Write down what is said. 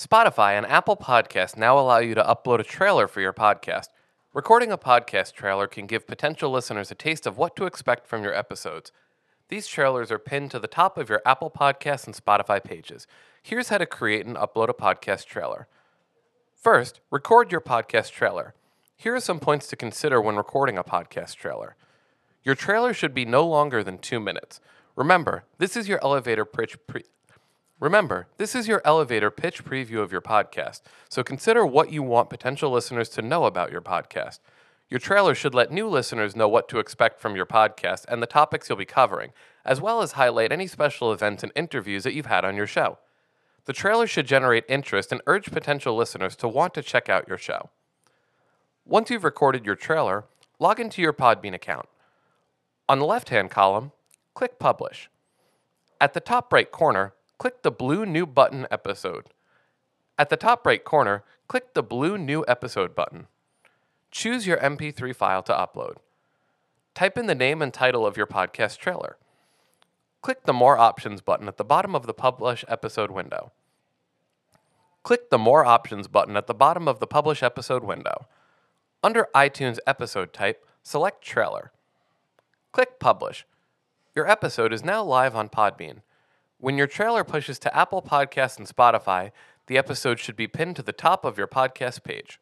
Spotify and Apple Podcasts now allow you to upload a trailer for your podcast. Recording a podcast trailer can give potential listeners a taste of what to expect from your episodes. These trailers are pinned to the top of your Apple Podcasts and Spotify pages. Here's how to create and upload a podcast trailer. First, record your podcast trailer. Here are some points to consider when recording a podcast trailer. Your trailer should be no longer than two minutes. Remember, this is your elevator pitch pre- Remember, this is your elevator pitch preview of your podcast, so consider what you want potential listeners to know about your podcast. Your trailer should let new listeners know what to expect from your podcast and the topics you'll be covering, as well as highlight any special events and interviews that you've had on your show. The trailer should generate interest and urge potential listeners to want to check out your show. Once you've recorded your trailer, log into your Podbean account. On the left hand column, click Publish. At the top right corner, click the blue New Button episode. At the top right corner, click the blue New Episode button. Choose your MP3 file to upload. Type in the name and title of your podcast trailer. Click the More Options button at the bottom of the Publish Episode window. Click the More Options button at the bottom of the Publish Episode window. Under iTunes Episode Type, select Trailer. Click Publish. Your episode is now live on Podbean. When your trailer pushes to Apple Podcasts and Spotify, the episode should be pinned to the top of your podcast page.